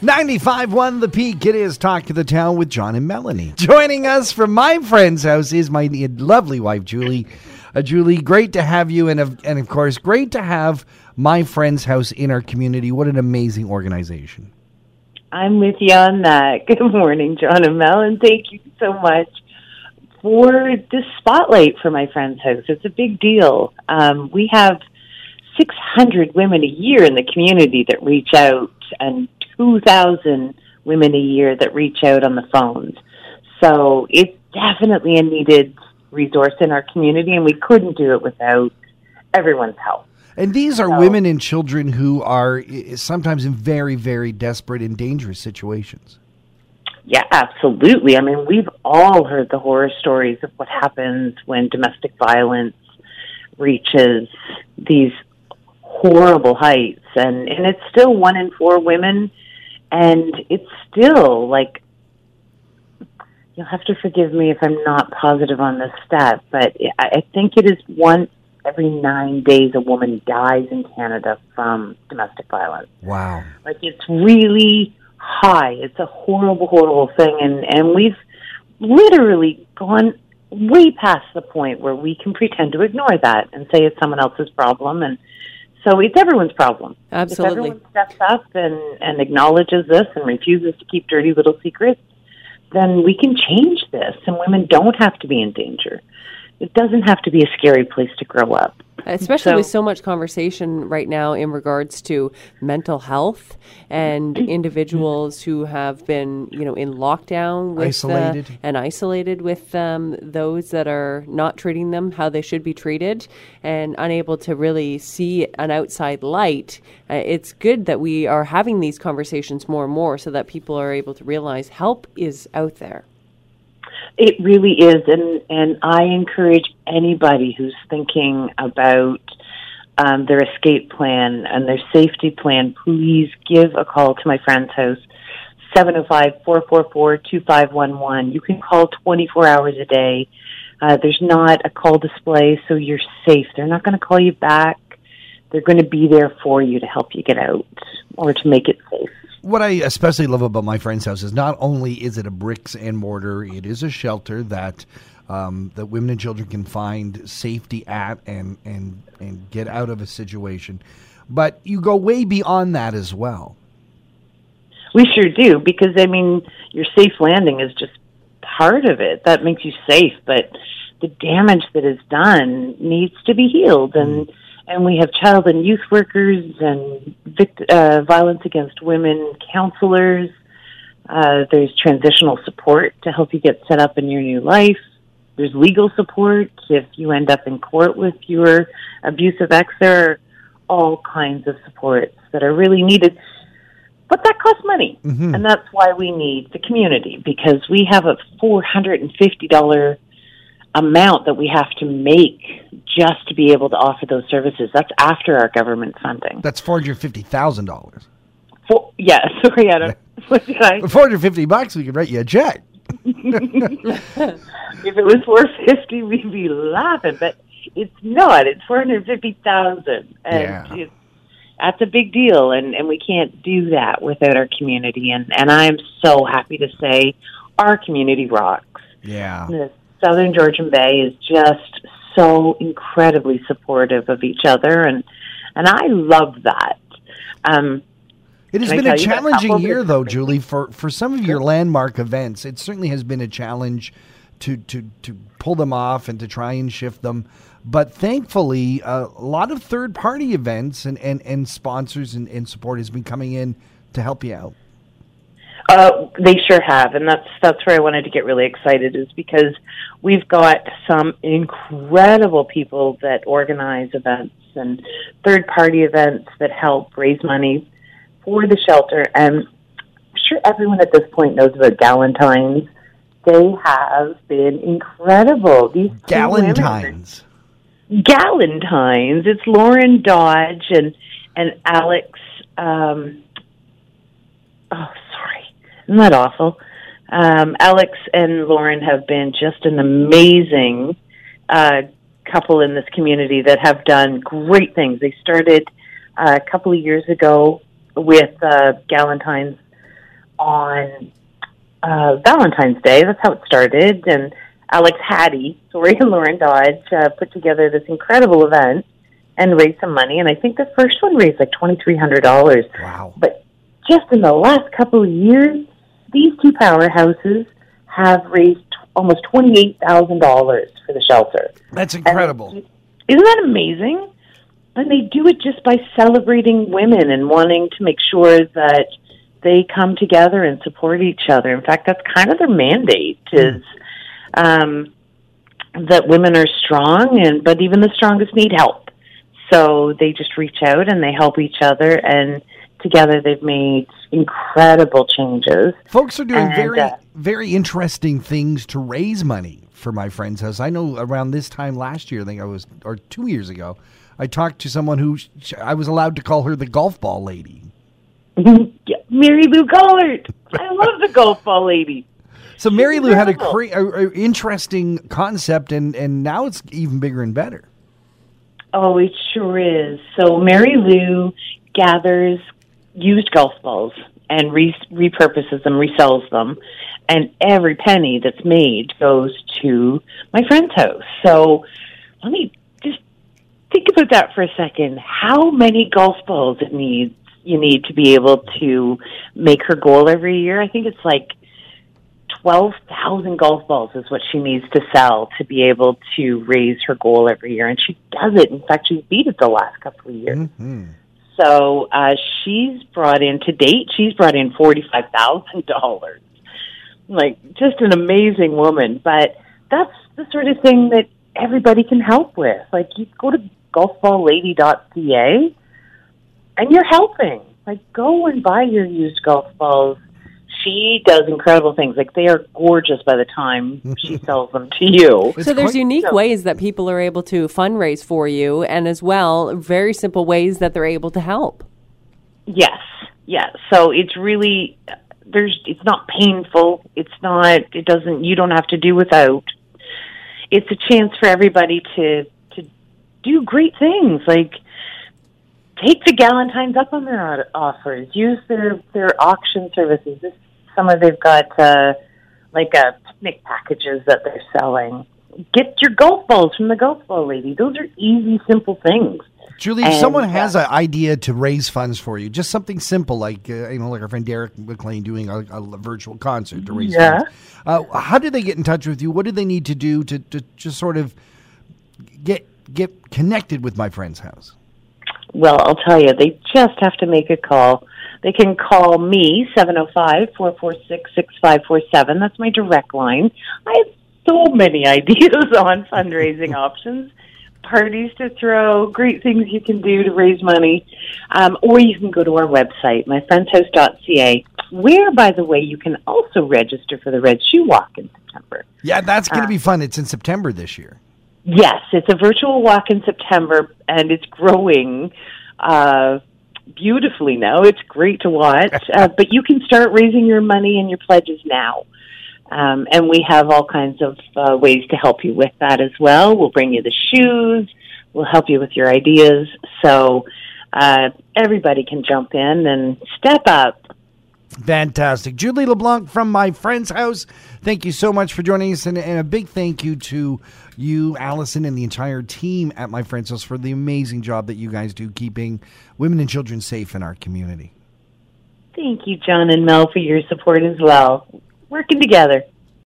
95.1 The Peak. It is Talk to the Town with John and Melanie. Joining us from my friend's house is my lovely wife, Julie. Uh, Julie, great to have you, and of, and of course, great to have my friend's house in our community. What an amazing organization. I'm with you on that. Good morning, John and Mel, and thank you so much for this spotlight for my friend's house. It's a big deal. Um, we have 600 women a year in the community that reach out, and 2,000 women a year that reach out on the phones. So it's definitely a needed resource in our community, and we couldn't do it without everyone's help. And these are so, women and children who are sometimes in very, very desperate and dangerous situations. Yeah, absolutely. I mean, we've all heard the horror stories of what happens when domestic violence reaches these horrible heights and and it's still one in four women and it's still like you'll have to forgive me if I'm not positive on this stat, but I think it is one every nine days a woman dies in Canada from domestic violence. Wow. Like it's really high. It's a horrible, horrible thing and, and we've literally gone way past the point where we can pretend to ignore that and say it's someone else's problem and so it's everyone's problem. Absolutely. If everyone steps up and, and acknowledges this and refuses to keep dirty little secrets, then we can change this and women don't have to be in danger. It doesn't have to be a scary place to grow up especially so, with so much conversation right now in regards to mental health and individuals who have been, you know, in lockdown with, isolated uh, and isolated with um, those that are not treating them how they should be treated and unable to really see an outside light. Uh, it's good that we are having these conversations more and more so that people are able to realize help is out there. It really is, and and I encourage anybody who's thinking about um, their escape plan and their safety plan. Please give a call to my friend's house. 705-444-2511. You can call 24 hours a day. Uh, there's not a call display, so you're safe. They're not going to call you back. They're going to be there for you to help you get out or to make it safe what I especially love about my friend's house is not only is it a bricks and mortar, it is a shelter that um, that women and children can find safety at and and and get out of a situation, but you go way beyond that as well. We sure do because I mean your safe landing is just part of it. That makes you safe, but the damage that is done needs to be healed and. Mm and we have child and youth workers and vict- uh, violence against women counselors. Uh, there's transitional support to help you get set up in your new life. There's legal support if you end up in court with your abusive ex. There are all kinds of supports that are really needed. But that costs money. Mm-hmm. And that's why we need the community because we have a $450 amount that we have to make just to be able to offer those services. That's after our government funding. That's four hundred fifty thousand dollars. For, yeah, sorry, I don't. What did I? Four hundred fifty bucks, we could write you a check. if it was four fifty, we'd be laughing. But it's not. It's four hundred fifty thousand, and yeah. that's a big deal. And and we can't do that without our community. And and I'm so happy to say, our community rocks. Yeah. The Southern Georgian Bay is just so incredibly supportive of each other, and and I love that. Um, it has been a challenging year, though, Julie, for, for some of your landmark events. It certainly has been a challenge to, to, to pull them off and to try and shift them. But thankfully, a lot of third party events and, and, and sponsors and, and support has been coming in to help you out. Uh, they sure have, and that's that's where I wanted to get really excited is because we've got some incredible people that organize events and third party events that help raise money for the shelter. And I'm sure everyone at this point knows about Galentine's. They have been incredible. These Galentine's. Galentine's. It's Lauren Dodge and and Alex. Um, oh, isn't that awful? Um, Alex and Lauren have been just an amazing uh, couple in this community that have done great things. They started uh, a couple of years ago with uh, Galentine's on uh, Valentine's Day. That's how it started. And Alex Hattie, Sorry and Lauren Dodge, uh, put together this incredible event and raised some money. And I think the first one raised like twenty three hundred dollars. Wow! But just in the last couple of years, these two powerhouses have raised almost twenty eight thousand dollars for the shelter. That's incredible. And isn't that amazing? And they do it just by celebrating women and wanting to make sure that they come together and support each other. In fact, that's kind of their mandate is um, that women are strong, and but even the strongest need help. So they just reach out and they help each other, and together they've made incredible changes. Folks are doing and, very, uh, very interesting things to raise money for my friend's house. I know around this time last year, I think I was, or two years ago, I talked to someone who I was allowed to call her the golf ball lady. Mary Lou Collard. I love the golf ball lady. So Mary Lou had a, cra- a, a, interesting concept, and and now it's even bigger and better. Oh, it sure is. So Mary Lou gathers used golf balls and re- repurposes them, resells them, and every penny that's made goes to my friend's house. So let me just think about that for a second. How many golf balls it needs you need to be able to make her goal every year. I think it's like 12,000 golf balls is what she needs to sell to be able to raise her goal every year. And she does it. In fact, she's beat it the last couple of years. Mm-hmm. So uh, she's brought in, to date, she's brought in $45,000. Like, just an amazing woman. But that's the sort of thing that everybody can help with. Like, you go to golfballlady.ca and you're helping. Like, go and buy your used golf balls. She does incredible things. Like they are gorgeous by the time she sells them to you. so there's unique so, ways that people are able to fundraise for you, and as well, very simple ways that they're able to help. Yes, yes. So it's really there's it's not painful. It's not. It doesn't. You don't have to do without. It's a chance for everybody to to do great things. Like take the Galentines up on their uh, offers. Use their their auction services. This summer they've got uh, like uh, picnic packages that they're selling. Get your golf balls from the golf ball lady. Those are easy, simple things. Julie, if someone uh, has an idea to raise funds for you, just something simple like uh, you know, like our friend Derek McLean doing a, a virtual concert to raise yeah. funds. Uh, how do they get in touch with you? What do they need to do to, to just sort of get get connected with my friend's house? Well, I'll tell you, they just have to make a call. They can call me, 705-446-6547. That's my direct line. I have so many ideas on fundraising options, parties to throw, great things you can do to raise money. Um, or you can go to our website, myfriendshouse.ca, where, by the way, you can also register for the Red Shoe Walk in September. Yeah, that's going to uh, be fun. It's in September this year. Yes, it's a virtual walk in September, and it's growing uh, beautifully now. It's great to watch, uh, but you can start raising your money and your pledges now. Um, and we have all kinds of uh, ways to help you with that as well. We'll bring you the shoes. We'll help you with your ideas. So uh, everybody can jump in and step up Fantastic. Julie LeBlanc from my friend's house. Thank you so much for joining us. And, and, a big thank you to you, Allison, and the entire team at my friend's house for the amazing job that you guys do keeping women and children safe in our community. Thank you, John and Mel, for your support as well. Working together.